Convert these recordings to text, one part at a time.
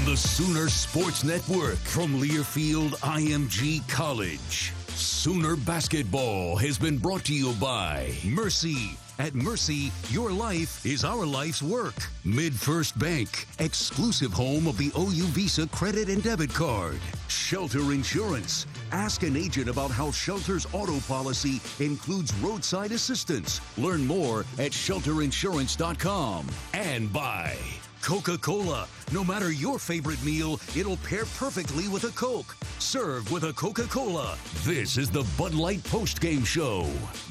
On the Sooner Sports Network from Learfield IMG College. Sooner Basketball has been brought to you by Mercy. At Mercy, your life is our life's work. MidFirst Bank, exclusive home of the OU Visa credit and debit card. Shelter Insurance. Ask an agent about how Shelter's auto policy includes roadside assistance. Learn more at shelterinsurance.com. And by Coca Cola. No matter your favorite meal, it'll pair perfectly with a Coke. Serve with a Coca Cola. This is the Bud Light Post Game Show.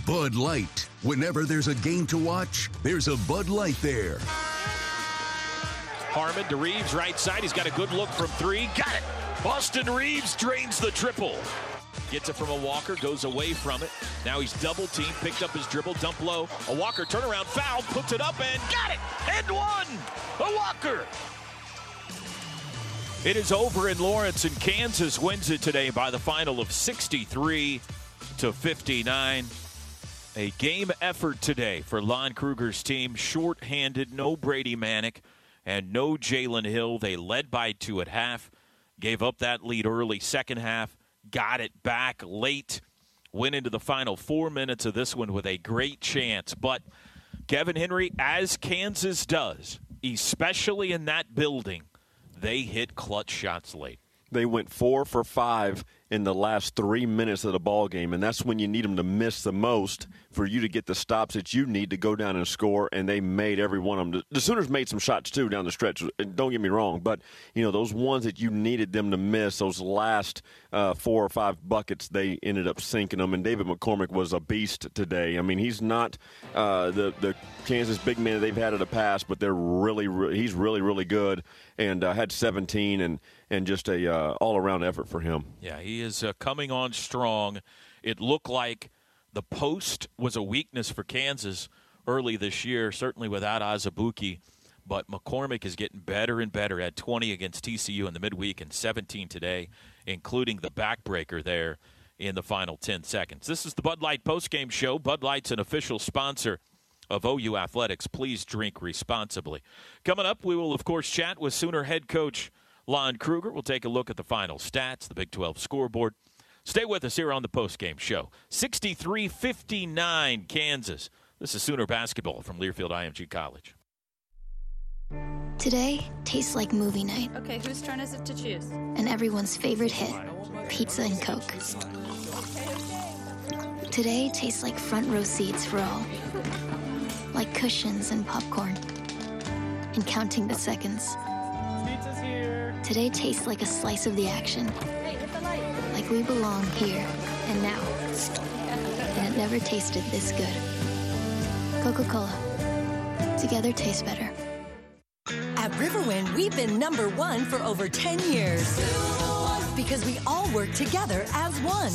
Bud Light. Whenever there's a game to watch, there's a Bud Light there. Harmon to Reaves, right side. He's got a good look from three. Got it. Austin Reaves drains the triple. Gets it from a Walker, goes away from it. Now he's double teamed, picked up his dribble, dump low. A Walker turnaround foul, puts it up and got it. And one. A Walker. It is over in Lawrence, and Kansas wins it today by the final of 63 to 59. A game effort today for Lon Kruger's team. Short-handed, no Brady Manek and no Jalen Hill. They led by two at half, gave up that lead early second half got it back late, went into the final four minutes of this one with a great chance. But Kevin Henry, as Kansas does, especially in that building, they hit clutch shots late. They went four for five in the last three minutes of the ball game, and that's when you need them to miss the most for you to get the stops that you need to go down and score. And they made every one of them. The Sooners made some shots too down the stretch. Don't get me wrong, but you know those ones that you needed them to miss, those last uh, four or five buckets, they ended up sinking them. And David McCormack was a beast today. I mean, he's not uh, the the Kansas big man they've had in the past, but they're really, he's really really good and uh, had 17 and and just a uh, all around effort for him. Yeah, he is uh, coming on strong. It looked like the post was a weakness for Kansas early this year, certainly without Azubuike. But McCormack is getting better and better. At 20 against TCU in the midweek and 17 today, including the backbreaker there in the final 10 seconds. This is the Bud Light postgame show. Bud Light's an official sponsor of OU Athletics. Please drink responsibly. Coming up, we will, of course, chat with Sooner head coach Lon Kruger. We'll take a look at the final stats, the Big 12 scoreboard. Stay with us here on the postgame show. 63 59 Kansas. This is Sooner basketball from Learfield IMG College. Today tastes like movie night. Okay, whose turn is it to choose? And everyone's favorite hit pizza and Coke. Today tastes like front row seats for all, like cushions and popcorn, and counting the seconds. Today tastes like a slice of the action. Like we belong here and now. And it never tasted this good. Coca Cola. Together tastes better. At Riverwind, we've been number one for over 10 years. Because we all work together as one.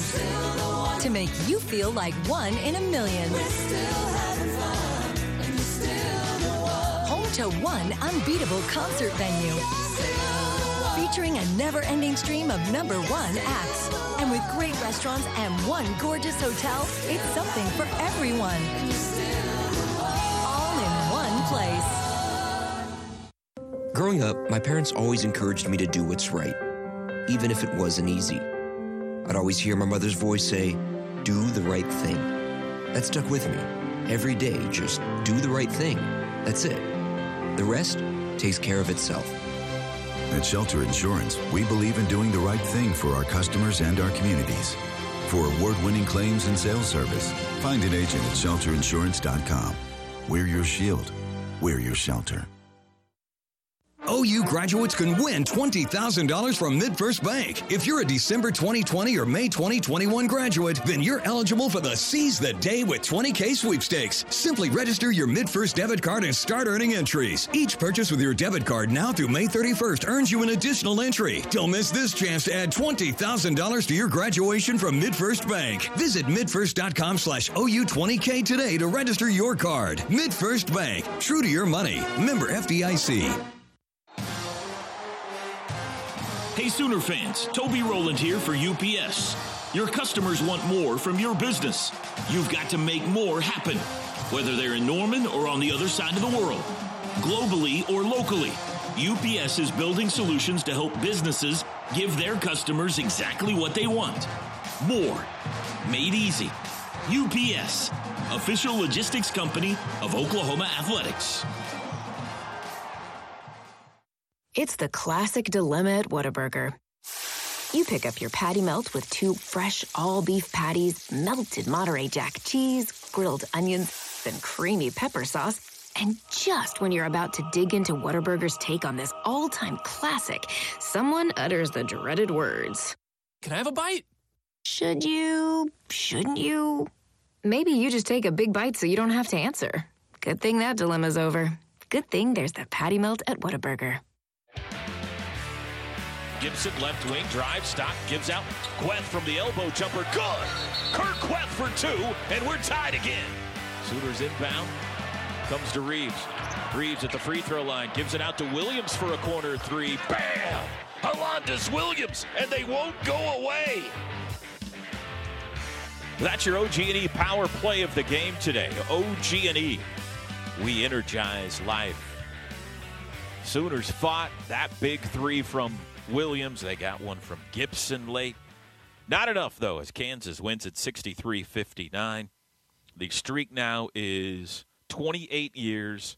To make you feel like one in a million. Home to one unbeatable concert venue. Featuring a never ending stream of number one acts. And with great restaurants and one gorgeous hotel, it's something for everyone. All in one place. Growing up, my parents always encouraged me to do what's right, even if it wasn't easy. I'd always hear my mother's voice say, Do the right thing. That stuck with me. Every day, just do the right thing. That's it. The rest takes care of itself. At Shelter Insurance, we believe in doing the right thing for our customers and our communities. For award winning claims and sales service, find an agent at shelterinsurance.com. We're your shield, we're your shelter. OU graduates can win $20,000 from MidFirst Bank. If you're a December 2020 or May 2021 graduate, then you're eligible for the Seize the Day with 20K sweepstakes. Simply register your MidFirst debit card and start earning entries. Each purchase with your debit card now through May 31st earns you an additional entry. Don't miss this chance to add $20,000 to your graduation from MidFirst Bank. Visit midfirst.com slash OU20K today to register your card. MidFirst Bank. True to your money. Member FDIC. Hey Sooner fans, Toby Rowland here for UPS. Your customers want more from your business. You've got to make more happen, whether they're in Norman or on the other side of the world, globally or locally. UPS is building solutions to help businesses give their customers exactly what they want. More. Made easy. UPS, official logistics company of Oklahoma Athletics. It's the classic dilemma at Whataburger. You pick up your patty melt with two fresh all beef patties, melted Monterey Jack cheese, grilled onions, and creamy pepper sauce. And just when you're about to dig into Whataburger's take on this all time classic, someone utters the dreaded words Can I have a bite? Should you? Shouldn't you? Maybe you just take a big bite so you don't have to answer. Good thing that dilemma's over. Good thing there's the patty melt at Whataburger. Gibson left wing drive stop gives out. Kuath from the elbow jumper good. Kur Kuath for two and we're tied again. Sooners inbound. Comes to Reaves. Reaves at the free throw line gives it out to Williams for a corner three. Bam! Alondes Williams and they won't go away. That's your OG&E power play of the game today. OG&E we energize life. Sooners fought that big three from Williams. They got one from Gibson late. Not enough, though, as Kansas wins at 63 59. The streak now is 28 years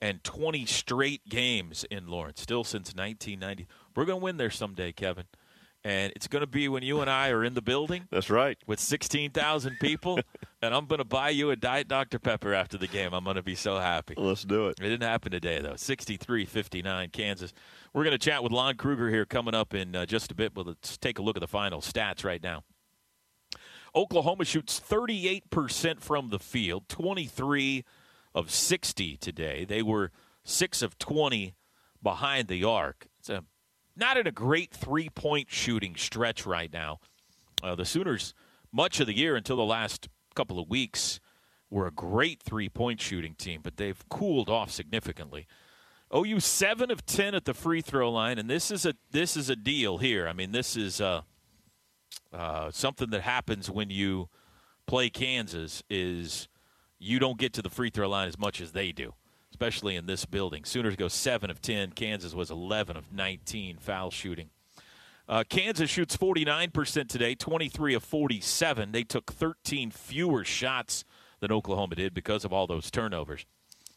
and 20 straight games in Lawrence, still since 1990. We're going to win there someday, Kevin. And it's going to be when you and I are in the building. That's right. With 16,000 people. and I'm going to buy you a Diet Dr. Pepper after the game. I'm going to be so happy. Let's do it. It didn't happen today, though. 63 59, Kansas. We're going to chat with Lon Kruger here coming up in uh, just a bit. But let's take a look at the final stats right now. Oklahoma shoots 38% from the field, 23 of 60 today. They were 6 of 20 behind the arc. It's a not in a great three point shooting stretch right now. Uh, the Sooners, much of the year until the last couple of weeks, were a great three point shooting team, but they've cooled off significantly. OU seven of ten at the free throw line, and this is a this is a deal here. I mean, this is uh, uh, something that happens when you play Kansas is you don't get to the free throw line as much as they do especially in this building. Sooners go 7 of 10. Kansas was 11 of 19 foul shooting. Uh, Kansas shoots 49% today, 23 of 47. They took 13 fewer shots than Oklahoma did because of all those turnovers.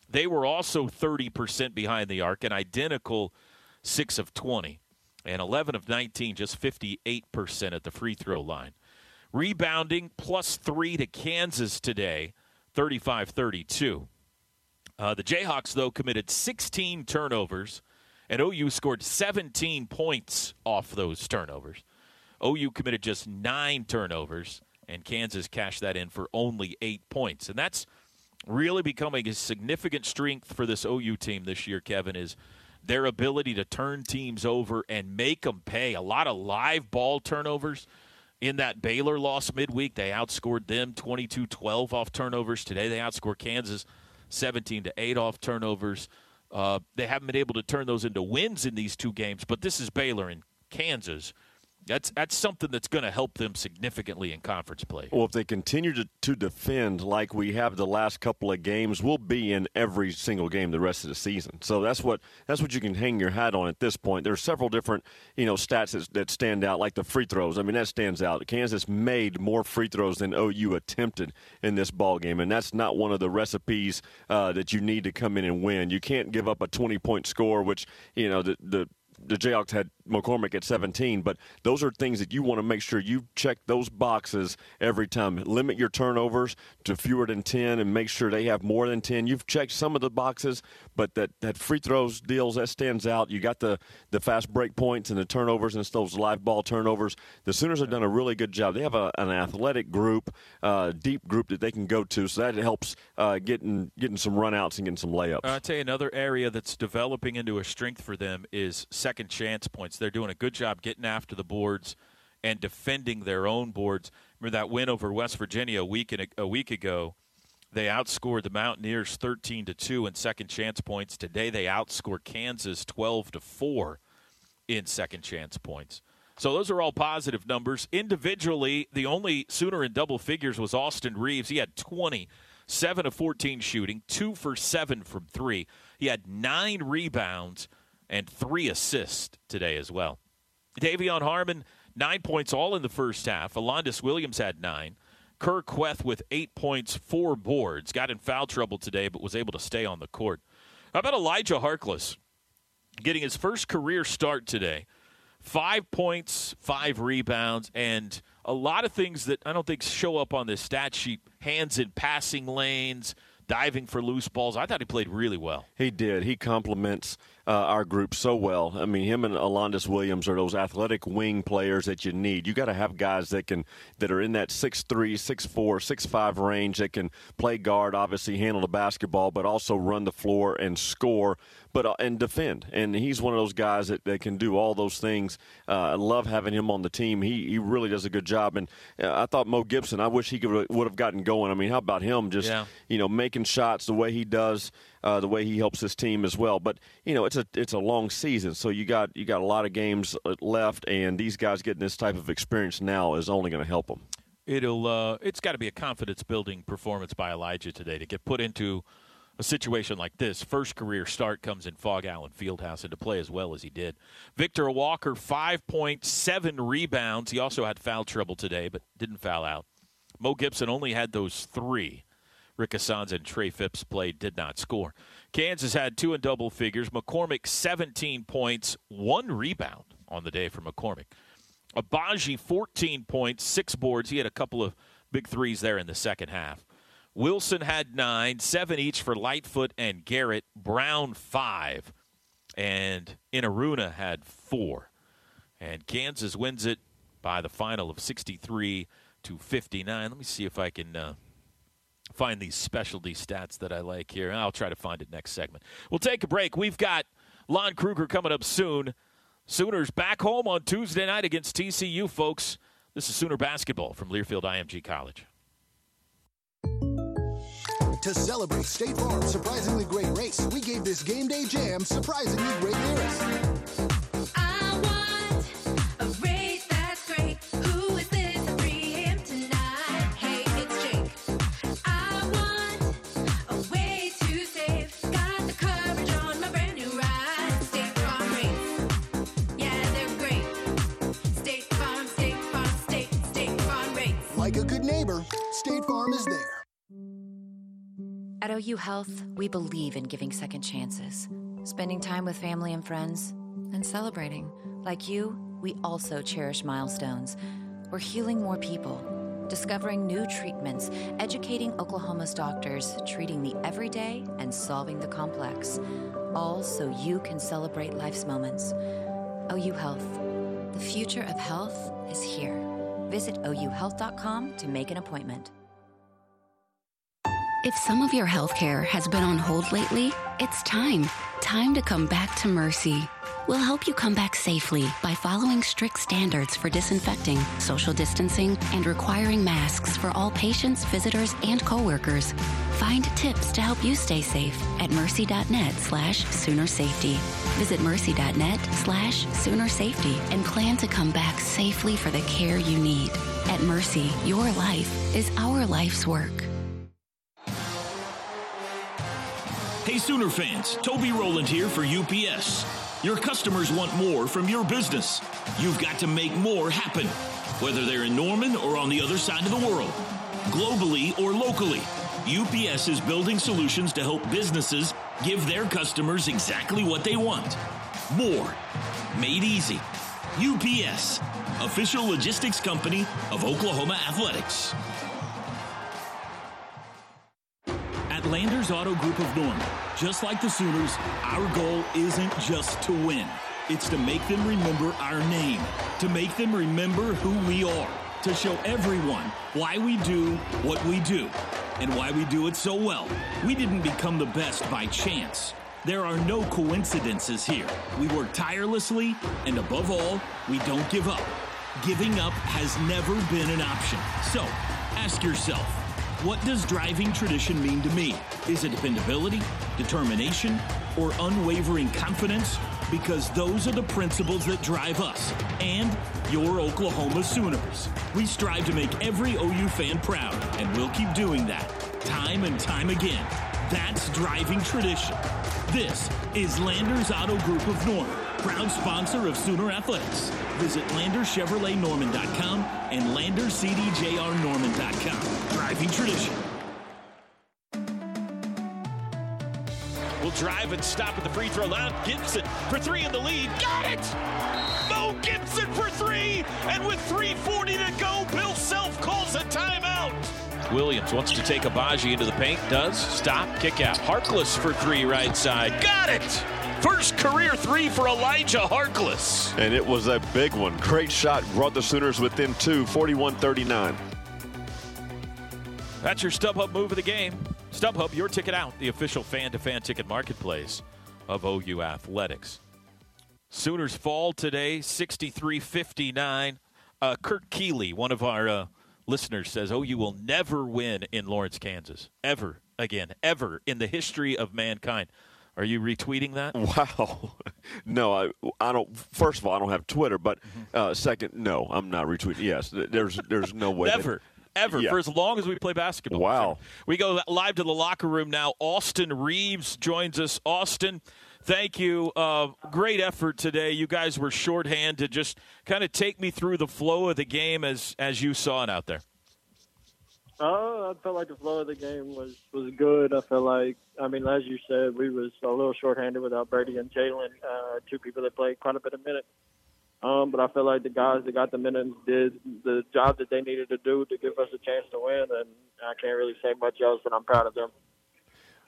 They were also 30% behind the arc, an identical 6 of 20. And 11 of 19, just 58% at the free throw line. Rebounding plus 3 to Kansas today, 35 32. Uh, the Jayhawks, though, committed 16 turnovers, and OU scored 17 points off those turnovers. OU committed just nine turnovers, and Kansas cashed that in for only eight points. And that's really becoming a significant strength for this OU team this year, Kevin, is their ability to turn teams over and make them pay. A lot of live ball turnovers in that Baylor loss midweek. They outscored them 22 12 off turnovers. Today they outscored Kansas 17 to 8 off turnovers. Uh, they haven't been able to turn those into wins in these two games, but this is Baylor in Kansas that's that's something that's going to help them significantly in conference play. Well, if they continue to, to defend like we have the last couple of games, we'll be in every single game the rest of the season. So that's what that's what you can hang your hat on at this point. There are several different you know stats that, that stand out, like the free throws. I mean, that stands out. Kansas made more free throws than OU attempted in this ball game, and that's not one of the recipes uh, that you need to come in and win. You can't give up a 20 point score, which you know the the the Jayhawks had McCormack at 17, but those are things that you want to make sure you check those boxes every time. Limit your turnovers to fewer than 10 and make sure they have more than 10. You've checked some of the boxes, but that, that free throws deals, that stands out. You got the, the fast break points and the turnovers and those live ball turnovers. The Sooners have done a really good job. They have a, an athletic group, uh, deep group that they can go to, so that helps uh, getting, getting some runouts and getting some layups. I'll tell you another area that's developing into a strength for them is second chance points. They're doing a good job getting after the boards and defending their own boards. Remember that win over West Virginia a week a, a week ago? They outscored the Mountaineers 13 to 2 in second chance points. Today they outscore Kansas 12 to 4 in second chance points. So those are all positive numbers. Individually, the only Sooner in double figures was Austin Reaves. He had 20, 7 of 14 shooting, 2 for 7 from 3. He had 9 rebounds and 3 assists today as well. De'Vion Harmon, 9 points all in the first half. Alondes Williams had 9. Kur Kuath with 8 points, 4 boards. Got in foul trouble today, but was able to stay on the court. How about Elijah Harkless getting his first career start today? Five points, five rebounds, and a lot of things that I don't think show up on this stat sheet. Hands in passing lanes, diving for loose balls. I thought he played really well. He did. He complements uh, our group so well. I mean, him and Alondes Williams are those athletic wing players that you need. You got to have guys that can that are in that six three, six four, six five range that can play guard, obviously handle the basketball, but also run the floor and score but uh, and defend. And he's one of those guys that, that can do all those things. Uh, I love having him on the team. He he really does a good job. And uh, I thought Mo Gibson. I wish he could would have gotten going. I mean, how about him? Just yeah. you know making shots the way he does. Uh, the way he helps his team as well. But you know, it's a it's a long season, so you got you got a lot of games uh, left, and these guys getting this type of experience now is only going to help them. It'll uh, it's got to be a confidence building performance by Elijah today to get put into a situation like this. First career start comes in Phog Allen Fieldhouse and to play as well as he did. Victor Iwuakor, 5.7 rebounds. He also had foul trouble today, but didn't foul out. Mo Gibson only had those three. Rick and Trey Phipps played, did not score. Kansas had two in double figures. McCormack, 17 points, one rebound on the day for McCormack. Agbaji, 14 points, six boards. He had a couple of big threes there in the second half. Wilson had nine, seven each for Lightfoot and Garrett. Braun, five. And Enaruna had four. And Kansas wins it by the final of 63 to 59. Let me see if I can uh, find these specialty stats that I like here. I'll try to find it next segment. We'll take a break. We've got Lon Kruger coming up soon. Sooners back home on Tuesday night against TCU, folks. This is Sooner basketball from Learfield IMG College to celebrate State Farm's surprisingly great race, we gave this game day jam surprisingly great lyrics. OU Health, we believe in giving second chances, spending time with family and friends, and celebrating. Like you, we also cherish milestones. We're healing more people, discovering new treatments, educating Oklahoma's doctors, treating the everyday and solving the complex. All so you can celebrate life's moments. OU Health. The future of health is here. Visit ouhealth.com to make an appointment. If some of your health care has been on hold lately, it's time. Time to come back to Mercy. We'll help you come back safely by following strict standards for disinfecting, social distancing, and requiring masks for all patients, visitors, and coworkers. Find tips to help you stay safe at mercy.net slash sooner safety. Visit mercy.net slash sooner safety and plan to come back safely for the care you need. At Mercy, your life is our life's work. Hey, Sooner fans, Toby Rowland here for UPS. Your customers want more from your business. You've got to make more happen, whether they're in Norman or on the other side of the world, globally or locally. UPS is building solutions to help businesses give their customers exactly what they want more. Made easy. UPS, official logistics company of Oklahoma Athletics. At Landers Auto Group of Norman, just like the Sooners, our goal isn't just to win. It's to make them remember our name, to make them remember who we are, to show everyone why we do what we do, and why we do it so well. We didn't become the best by chance. There are no coincidences here. We work tirelessly, and above all, we don't give up. Giving up has never been an option. So, ask yourself, what does driving tradition mean to me? Is it dependability, determination, or unwavering confidence? Because those are the principles that drive us and your Oklahoma Sooners. We strive to make every OU fan proud, and we'll keep doing that time and time again. That's driving tradition. This is Landers Auto Group of Norman, proud sponsor of Sooner Athletics. Visit LandersChevroletNorman.com and LanderCDJRNorman.com. Driving tradition. We'll drive and stop at the free throw line. Gibson for three in the lead. Got it! Mo Gibson for three, and with 3.40 to go, Bill Self calls a timeout. Williams wants to take Agbaji into the paint. Does. Stop. Kick out. Harkless for three right side. Got it! First career three for Elijah Harkless. And it was a big one. Great shot. Brought the Sooners within two, 41 39. That's your StubHub move of the game. StubHub, your ticket out, the official fan to fan ticket marketplace of OU Athletics. Sooners fall today, 63 59. Uh, Kurt Keeley, one of our uh, listeners, says OU will never win in Lawrence, Kansas. Ever again. Ever in the history of mankind. Are you retweeting that? Wow. No, I, I don't. First of all, I don't have Twitter, but uh, second, no, I'm not retweeting. Yes, there's there's no way. Never. That, ever Yeah. for as long as we play basketball. Wow. We go live to the locker room now. Austin Reaves joins us. Austin, thank you. Uh, great effort today. You guys were shorthand To just kind of take me through the flow of the game as as you saw it out there. Uh, I felt like the flow of the game was was good. I felt like, I mean, as you said, we was a little shorthanded without Brady and Jalen, uh, two people that played quite a bit of minutes. Um, but I feel like the guys that got the minutes did the job that they needed to do to give us a chance to win, and I can't really say much else. But I'm proud of them.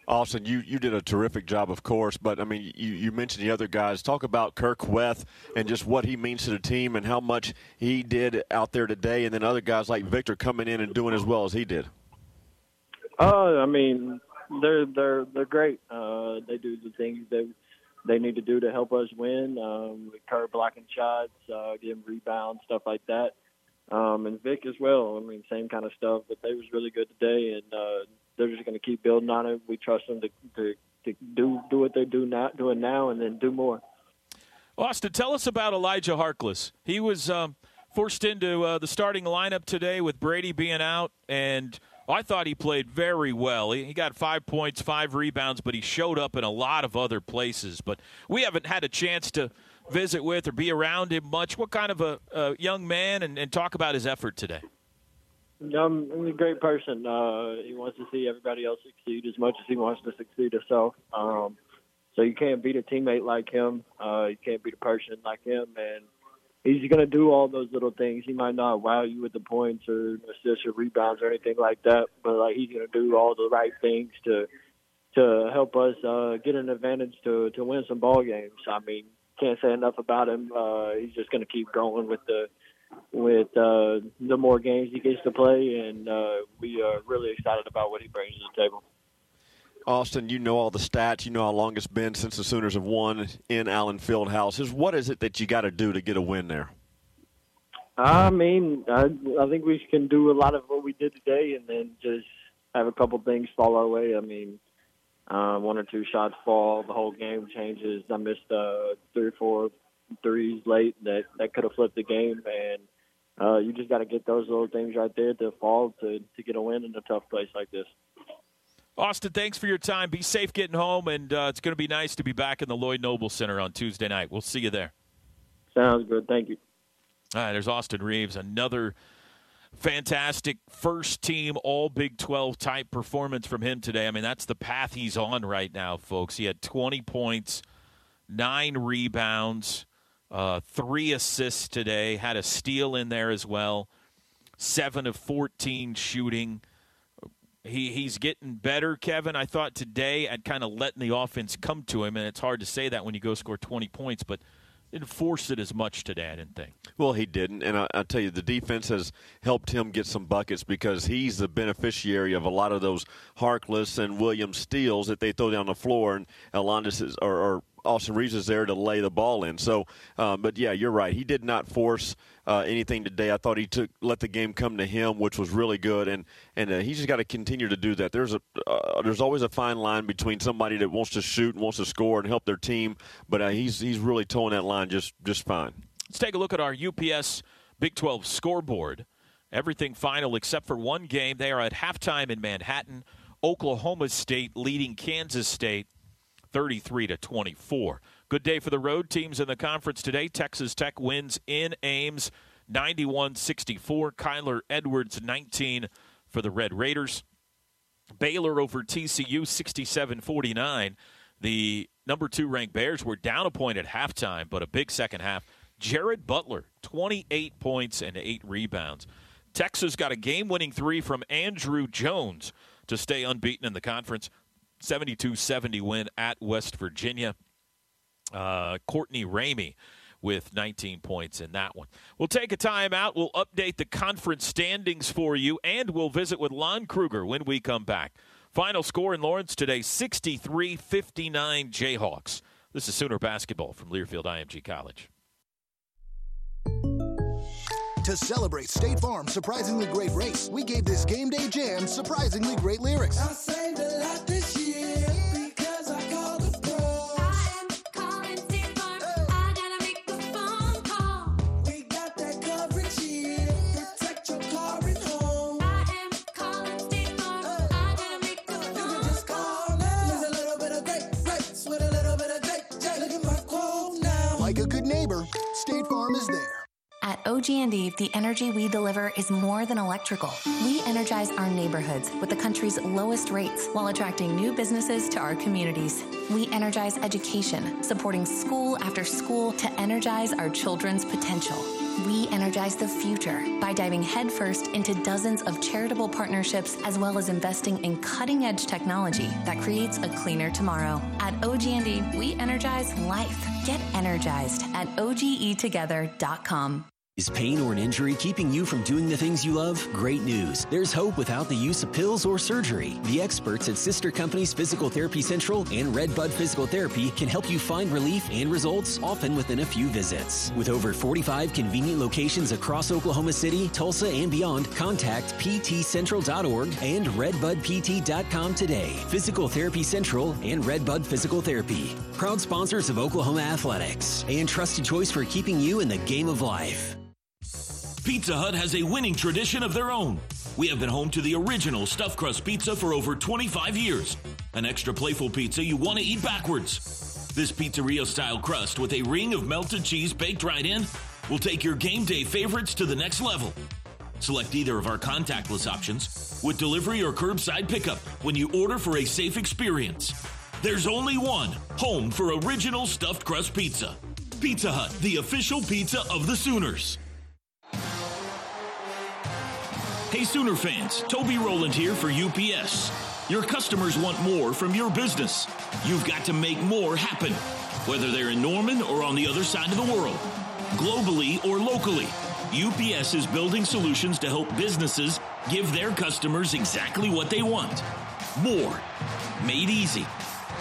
Austin, you, you did a terrific job, of course, but I mean, you, you mentioned the other guys. Talk about Kur Kuath and just what he means to the team and how much he did out there today, and then other guys like Victor coming in and doing as well as he did. Uh, I mean, they're they're they're great. Uh, they do the things that they need to do to help us win. Um, Kurt blocking shots, uh, getting rebounds, stuff like that. Um, and Vic as well. I mean, same kind of stuff. But they was really good today, and uh, they're just going to keep building on it. We trust them to, to to do do what they do now, doing now, and then do more. Austin, tell us about Elijah Harkless. He was um, forced into uh, the starting lineup today with Brady being out, and I thought he played very well. He, he got five points, five rebounds, but he showed up in a lot of other places. But we haven't had a chance to visit with or be around him much. What kind of a, a young man, and, and talk about his effort today? Um, he's a great person. Uh, he wants to see everybody else succeed as much as he wants to succeed himself. Um, so you can't beat a teammate like him. Uh, you can't beat a person like him, and he's going to do all those little things. He might not wow you with the points or assists or rebounds or anything like that, but like he's going to do all the right things to to help us uh, get an advantage to to win some ball games. I mean, can't say enough about him. Uh, he's just going to keep going with the with uh, the more games he gets to play, and uh, we are really excited about what he brings to the table. Austin, you know all the stats. You know how long it's been since the Sooners have won in Allen Fieldhouse. Is What is it that you got to do to get a win there? I mean, I, I think we can do a lot of what we did today, and then just have a couple things fall our way. I mean, uh, one or two shots fall, the whole game changes. I missed uh, three or four threes late that that could have flipped the game, and uh, you just got to get those little things right there to fall to to get a win in a tough place like this. Austin, thanks for your time. Be safe getting home, and uh, it's going to be nice to be back in the Lloyd Noble Center on Tuesday night. We'll see you there. Sounds good. Thank you. All right, there's Austin Reaves, another fantastic first team all Big 12 type performance from him today. I mean, that's the path he's on right now, folks. He had 20 points, nine rebounds, uh, three assists today, had a steal in there as well, seven of 14 shooting. He, he's getting better, Kevin. I thought today I'd kind of letting the offense come to him, and it's hard to say that when you go score 20 points, but – didn't force it as much today. I didn't think. Well, he didn't, and I, I, tell you, the defense has helped him get some buckets because he's the beneficiary of a lot of those Harkless and Williams steals that they throw down the floor, and Alondes is, or, or Austin Reaves is there to lay the ball in. So, um, but yeah, you're right. He did not force uh, anything today. I thought he took let the game come to him, which was really good, and and uh, he's just got to continue to do that. There's a uh, there's always a fine line between somebody that wants to shoot and wants to score and help their team, but uh, he's he's really towing that line just just fine. Let's take a look at our UPS Big 12 scoreboard. Everything final except for one game. They are at halftime in Manhattan. Oklahoma State leading Kansas State 33 to 24. Good day for the road teams in the conference today. Texas Tech wins in Ames 91 64. Kyler Edwards 19 for the Red Raiders. Baylor over TCU 67 49. The number two ranked Bears were down a point at halftime, but a big second half. Jared Butler, 28 points and eight rebounds. Texas got a game winning three from Andrew Jones to stay unbeaten in the conference. 72 70 win at West Virginia. Uh, Courtney Ramey with 19 points in that one. We'll take a timeout. We'll update the conference standings for you, and we'll visit with Lon Kruger when we come back. Final score in Lawrence today 63 59 Jayhawks. This is Sooner basketball from Learfield IMG College. To celebrate State Farm's surprisingly great race, we gave this game day jam surprisingly great lyrics. OG&E, the energy we deliver is more than electrical. We energize our neighborhoods with the country's lowest rates while attracting new businesses to our communities. We energize education, supporting school after school to energize our children's potential. We energize the future by diving headfirst into dozens of charitable partnerships as well as investing in cutting-edge technology that creates a cleaner tomorrow. At OG&E, we energize life. Get energized at ogetogether.com. Is pain or an injury keeping you from doing the things you love? Great news. There's hope without the use of pills or surgery. The experts at Sister Companies Physical Therapy Central and Redbud Physical Therapy can help you find relief and results often within a few visits. With over 45 convenient locations across Oklahoma City, Tulsa, and beyond, contact ptcentral.org and redbudpt.com today. Physical Therapy Central and Redbud Physical Therapy. Proud sponsors of Oklahoma Athletics and trusted choice for keeping you in the game of life. Pizza Hut has a winning tradition of their own. We have been home to the original stuffed crust pizza for over 25 years. An extra playful pizza you want to eat backwards. This pizzeria style crust with a ring of melted cheese baked right in will take your game day favorites to the next level. Select either of our contactless options with delivery or curbside pickup when you order for a safe experience. There's only one home for original stuffed crust pizza. Pizza Hut, the official pizza of the Sooners. Hey, Sooner fans, Toby Rowland here for UPS. Your customers want more from your business. You've got to make more happen. whether they're in Norman or on the other side of the world. Globally or locally, UPS is building solutions to help businesses give their customers exactly what they want. More. Made easy.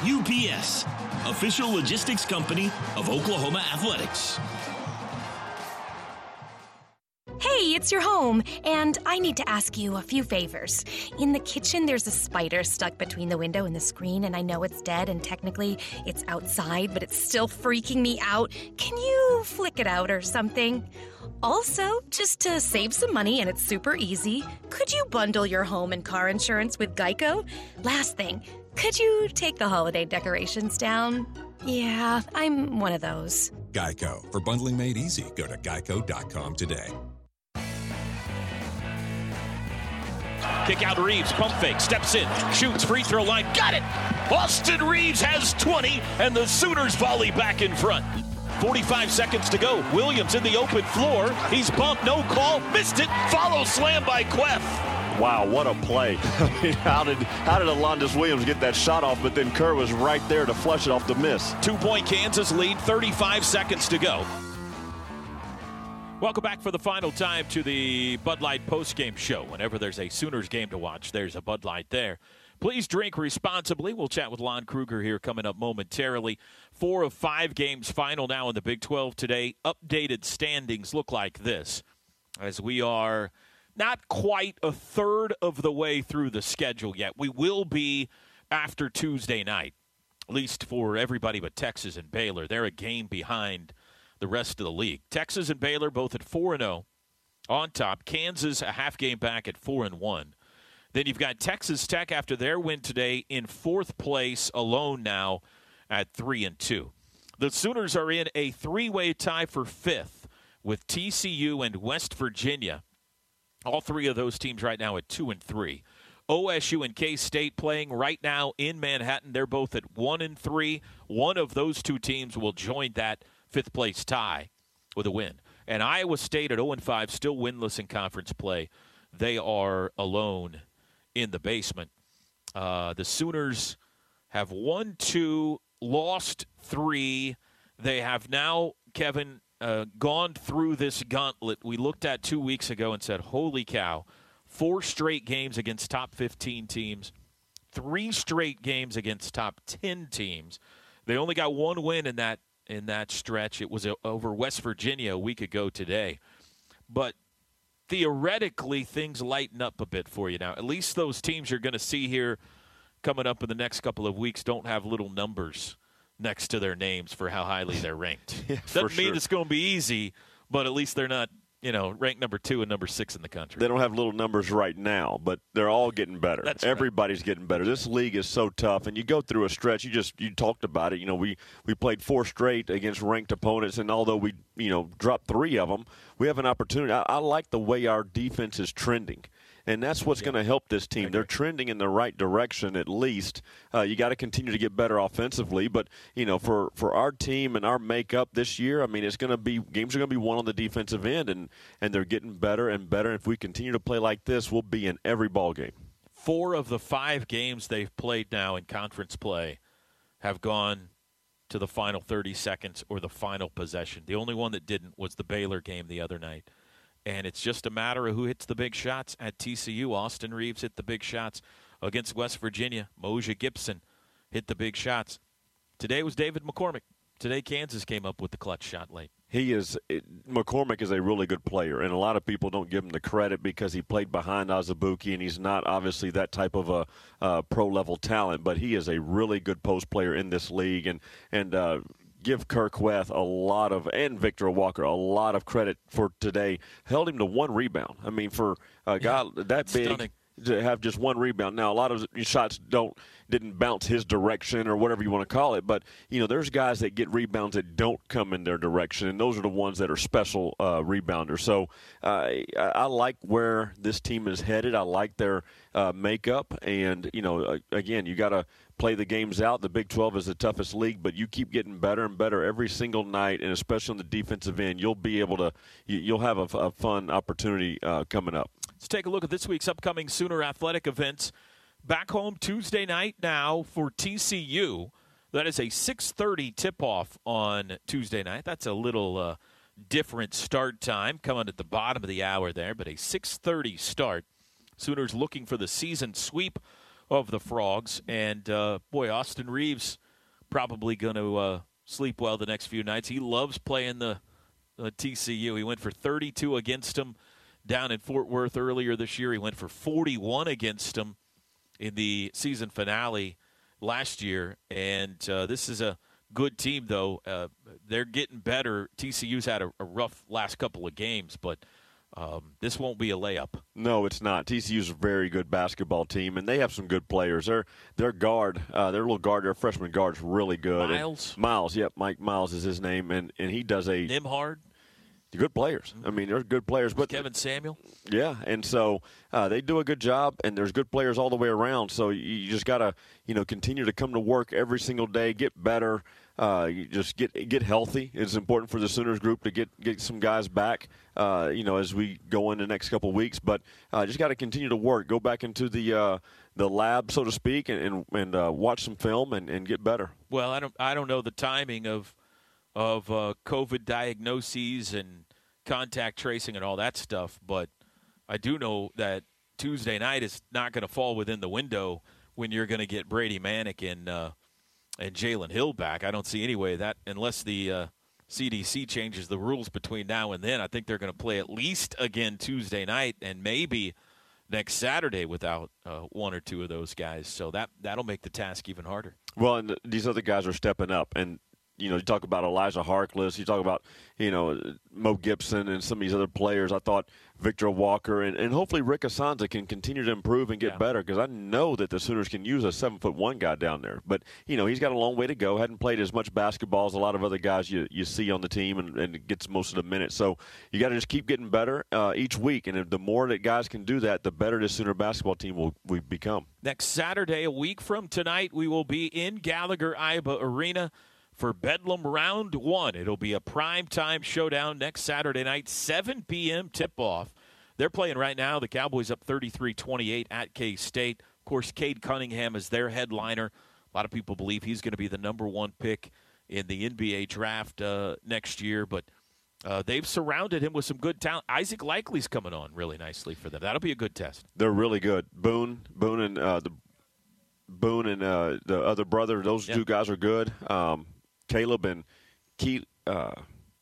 UPS, official logistics company of Oklahoma Athletics. It's your home, and I need to ask you a few favors. In the kitchen, there's a spider stuck between the window and the screen, and I know it's dead, and technically it's outside, but it's still freaking me out. Can you flick it out or something? Also, just to save some money, and it's super easy, could you bundle your home and car insurance with Geico? Last thing, could you take the holiday decorations down? Yeah, I'm one of those. Geico. For bundling made easy, go to geico.com today. Kick out Reaves, pump fake, steps in, shoots, free throw line, got it! Austin Reaves has 20, and the Sooners volley back in front. 45 seconds to go. Williams in the open floor. He's bumped, no call, missed it. Follow slam by Kuath. Wow, what a play! I mean, how did how did Alondes Williams get that shot off? But then Kur was right there to flush it off the miss. Two point Kansas lead. 35 seconds to go. Welcome back for the final time to the Bud Light postgame show. Whenever there's a Sooners game to watch, there's a Bud Light there. Please drink responsibly. We'll chat with Lon Kruger here coming up momentarily. Four of five games final now in the Big 12 today. Updated standings look like this as we are not quite a third of the way through the schedule yet. We will be after Tuesday night, at least for everybody but Texas and Baylor. They're a game behind the rest of the league. Texas and Baylor both at 4 and 0 on top. Kansas a half game back at 4 and 1. Then you've got Texas Tech after their win today in fourth place alone now at 3 and 2. The Sooners are in a three-way tie for 5th with TCU and West Virginia. All three of those teams right now at 2 and 3. OSU and K State playing right now in Manhattan. They're both at 1 and 3. One of those two teams will join that fifth place tie with a win. And Iowa State at 0 5, still winless in conference play. They are alone in the basement. Uh, the Sooners have won two, lost three. They have now, Kevin, uh, gone through this gauntlet we looked at two weeks ago and said, holy cow, four straight games against top 15 teams, three straight games against top 10 teams. They only got one win in that in that stretch. It was over West Virginia a week ago today. But theoretically, things lighten up a bit for you now. At least those teams you're going to see here coming up in the next couple of weeks don't have little numbers next to their names for how highly they're ranked. yeah, Doesn't mean sure. it's going to be easy, but at least they're not you know, ranked number two and number six in the country. They don't have little numbers right now, but they're all getting better. That's Everybody's right. getting better. This league is so tough, and you go through a stretch. You just you talked about it. You know, we we played four straight against ranked opponents, and although we you know dropped three of them, we have an opportunity. I, I like the way our defense is trending and that's what's yeah. going to help this team. They're trending in the right direction at least. Uh, you got to continue to get better offensively, but you know, for for our team and our makeup this year, I mean, it's going to be games are going to be won on the defensive end, and and they're getting better and better. If we continue to play like this, we'll be in every ball game. Four of the five games they've played now in conference play have gone to the final 30 seconds or the final possession. The only one that didn't was the Baylor game the other night. And it's just a matter of who hits the big shots at TCU. Austin Reaves hit the big shots against West Virginia. Moja Gibson hit the big shots. Today was David McCormack. Today Kansas came up with the clutch shot late. He is McCormack is a really good player, and a lot of people don't give him the credit because he played behind Azubuike, and he's not obviously that type of a uh, pro level talent. But he is a really good post player in this league, and and uh, give Kur Kuath a lot of and Victor Iwuakor a lot of credit for today. Held him to one rebound. I mean, for a guy yeah, that big. Stunning. To have just one rebound. Now, a lot of shots don't didn't bounce his direction or whatever you want to call it, but you know, there's guys that get rebounds that don't come in their direction, and those are the ones that are special uh, rebounders. So uh, I like where this team is headed. I like their uh, makeup, and you know, again, you got to play the games out. The Big 12 is the toughest league, but you keep getting better and better every single night, and especially on the defensive end, you'll be able to you'll have a, a fun opportunity uh, coming up. Let's take a look at this week's upcoming Sooner athletic events. Back home Tuesday night now for TCU. That is a 6:30 tip-off on Tuesday night. That's a little uh, different start time, coming at the bottom of the hour there, but a 6:30 start. Sooners looking for the season sweep of the Frogs, and uh, boy, Austin Reaves probably going to uh, sleep well the next few nights. He loves playing the, the TCU. He went for 32 against them down in Fort Worth earlier this year. He went for 41 against them in the season finale last year. And uh, this is a good team, though. Uh, they're getting better. TCU's had a, a, rough last couple of games, but um, this won't be a layup. No, it's not. TCU's a very good basketball team, and they have some good players. Their their guard, uh, their little guard, their freshman guard is really good. Miles, and Miles, yep, Mike Miles is his name, and and he does a Nembhard good players. I mean, they're good players. But Kevin Samuel. Yeah, and so uh, they do a good job, and there's good players all the way around. So you just gotta, you know, continue to come to work every single day, get better. Uh, just get get healthy. It's important for the Sooners group to get get some guys back. Uh, you know, as we go in the next couple weeks, but uh, just got to continue to work. Go back into the uh, the lab, so to speak, and and, and uh, watch some film and, and get better. Well, I don't I don't know the timing of of COVID diagnoses and contact tracing and all that stuff, but I do know that Tuesday night is not going to fall within the window when you're going to get Brady and uh, and Jalen Hill back. I don't see any way that unless the uh, CDC changes the rules between now and then. I think they're going to play at least again Tuesday night and maybe next Saturday without uh, one or two of those guys. So that that'll make the task even harder. Well, and these other guys are stepping up, and you know, you talk about Elijah Harkless, you talk about, you know, Mo Gibson and some of these other players. I thought Victor Walker and, and hopefully Rick Issanza can continue to improve and get yeah. better because I know that the Sooners can use a seven foot one guy down there. But, you know, he's got a long way to go. Hadn't played as much basketball as a lot of other guys you, you see on the team and, and gets most of the minutes. So you got to just keep getting better uh, each week. And the more that guys can do that, the better the Sooner basketball team will we become. Next Saturday, a week from tonight, we will be in Gallagher Iba Arena for Bedlam Round 1. It'll be a prime time showdown next Saturday night, 7 p.m. tip off. They're playing right now. The Cowboys up 33 28 at K State. Of course, Cade Cunningham is their headliner. A lot of people believe he's going to be the number one pick in the NBA draft uh, next year, but uh, they've surrounded him with some good talent. Isaac Likekele's coming on really nicely for them. That'll be a good test. They're really good. Boone, Boone, and uh, the Boone and uh, the other brother. Those two guys are good. Um, Kalib and Key. Uh,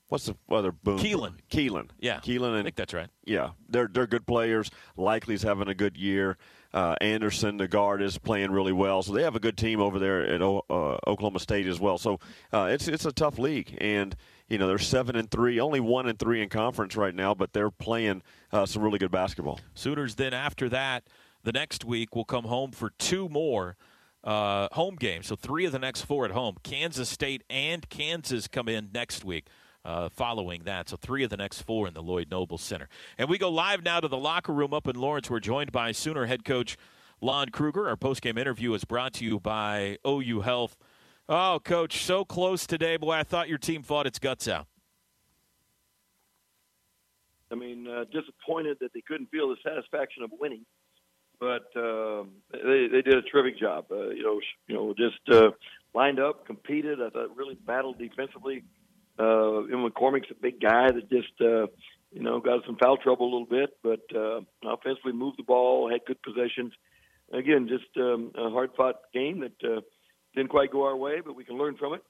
what's the other Boone? Keylan. Keylan. Yeah. Keylan. And, I think that's right. Yeah, they're they're good players. Likekele's having a good year. Uh, Anderson, the guard, is playing really well. So they have a good team over there at uh, Oklahoma State as well. So uh, it's it's a tough league, and you know they're seven and three, only one and three in conference right now, but they're playing uh, some really good basketball. Sooners then after that, the next week will come home for two more uh, home games. So three of the next four at home. Kansas State and Kansas come in next week. Uh, following that. So three of the next four in the Lloyd Noble Center. And we go live now to the locker room up in Lawrence. We're joined by Sooner head coach Lon Kruger. Our postgame interview is brought to you by OU Health. Oh, coach, so close today. Boy, I thought your team fought its guts out. I mean, uh, disappointed that they couldn't feel the satisfaction of winning but um, they they did a terrific job. Uh, you know, you know, just uh, lined up, competed. I thought really battled defensively. Uh, and McCormack's a big guy that just uh, you know got some foul trouble a little bit, but uh, offensively moved the ball, had good possessions. Again, just um, a hard fought game that uh, didn't quite go our way, but we can learn from it.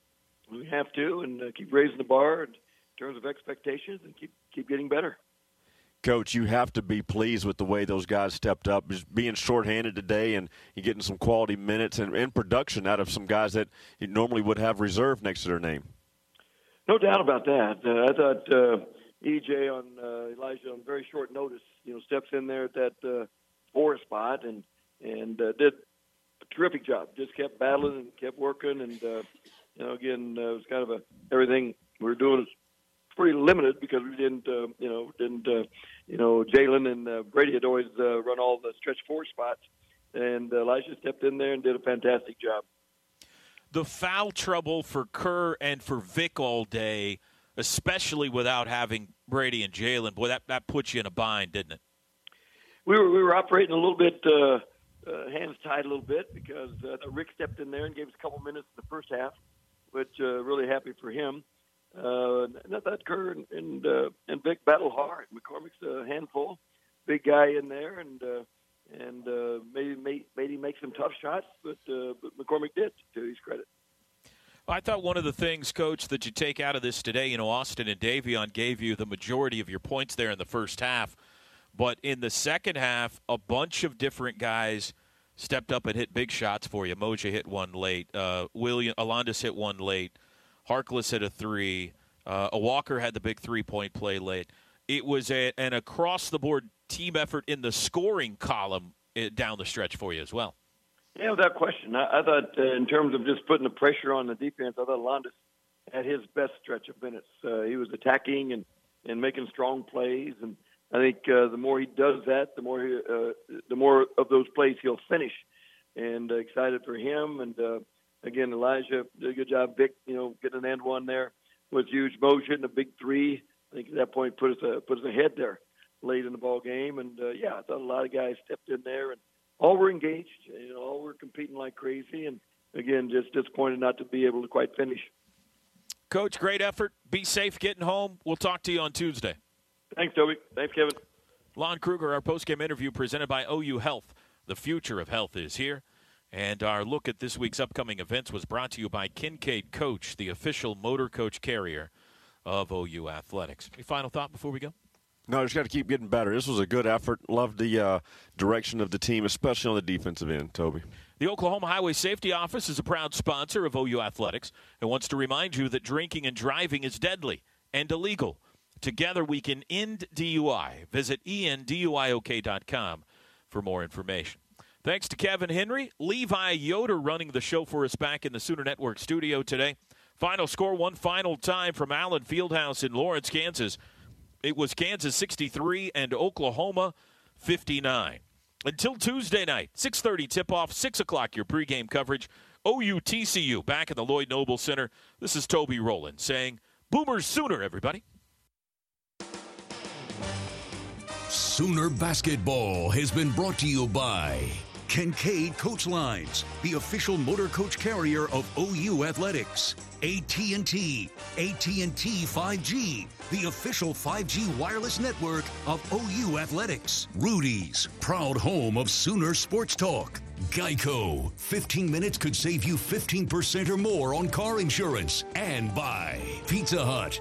We have to, and uh, keep raising the bar in terms of expectations, and keep keep getting better. Coach, you have to be pleased with the way those guys stepped up. Just being shorthanded today and getting some quality minutes and, and production out of some guys that you normally would have reserved next to their name. No doubt about that. Uh, I thought uh, EJ on uh, Elijah on very short notice, you know, steps in there at that uh, four spot and and uh, did a terrific job. Just kept battling and kept working, and uh, you know, again, it was kind of a everything we were doing was pretty limited because we didn't, you know, didn't, you know, Jalen and uh, Brady had always uh, run all the stretch four spots, and uh, Elijah stepped in there and did a fantastic job. The foul trouble for Kur and for Vic all day, especially without having Brady and Jalen, boy, that that puts you in a bind, didn't it? We were we were operating a little bit uh, uh, hands tied a little bit because uh, Rick stepped in there and gave us a couple minutes in the first half, which uh, really happy for him. Uh, not that Kur and and, uh, and Vic battle hard. McCormack's a handful, big guy in there, and uh, and uh, maybe made him make some tough shots, but uh, but McCormick did to his credit. I thought one of the things, Coach, that you take out of this today, you know, Austin and De'Vion gave you the majority of your points there in the first half, but in the second half, a bunch of different guys stepped up and hit big shots for you. Moja hit one late. Uh, William Alondes hit one late. Harkless hit a three. Uh, a Walker had the big three point play late. It was a, an across the board team effort in the scoring column eh, down the stretch for you as well. Yeah, without question. I, I thought uh, in terms of just putting the pressure on the defense, I thought Landis had his best stretch of minutes. Uh, he was attacking and and making strong plays, and I think uh, the more he does that, the more he, uh, the more of those plays he'll finish. And uh, excited for him. And uh, again, Elijah did a good job. Vic, you know, getting an end one there was huge. Motion a big three. I think at that point put us uh, put us ahead there late in the ball game. And uh, yeah, I thought a lot of guys stepped in there and all were engaged. You know, all were competing like crazy. And again, just disappointed not to be able to quite finish. Coach, great effort. Be safe getting home. We'll talk to you on Tuesday. Thanks, Toby. Thanks, Kevin. Lon Kruger, our postgame interview presented by OU Health. The future of health is here. And our look at this week's upcoming events was brought to you by Kincaid Coach, the official motor coach carrier of OU Athletics. Any final thought before we go? No, just got to keep getting better. This was a good effort. Love the uh, direction of the team, especially on the defensive end, Toby. The Oklahoma Highway Safety Office is a proud sponsor of OU Athletics and wants to remind you that drinking and driving is deadly and illegal. Together we can end DUI. Visit enduiok.com for more information. Thanks to Kevin Henry, Levi Yoder running the show for us back in the Sooner Network studio today. Final score one final time from Allen Fieldhouse in Lawrence, Kansas. It was Kansas 63 and Oklahoma 59. Until Tuesday night, 6:30 tip-off, 6 o'clock your pregame coverage. OU TCU back at the Lloyd Noble Center. This is Toby Rowland saying, "Boomers sooner, everybody." Sooner Basketball has been brought to you by Kincaid Coach Lines, the official motor coach carrier of OU Athletics. AT&T, AT&T 5G, the official 5G wireless network of OU Athletics. Rudy's, proud home of Sooner Sports Talk. Geico, 15 minutes could save you 15% or more on car insurance. And by Pizza Hut.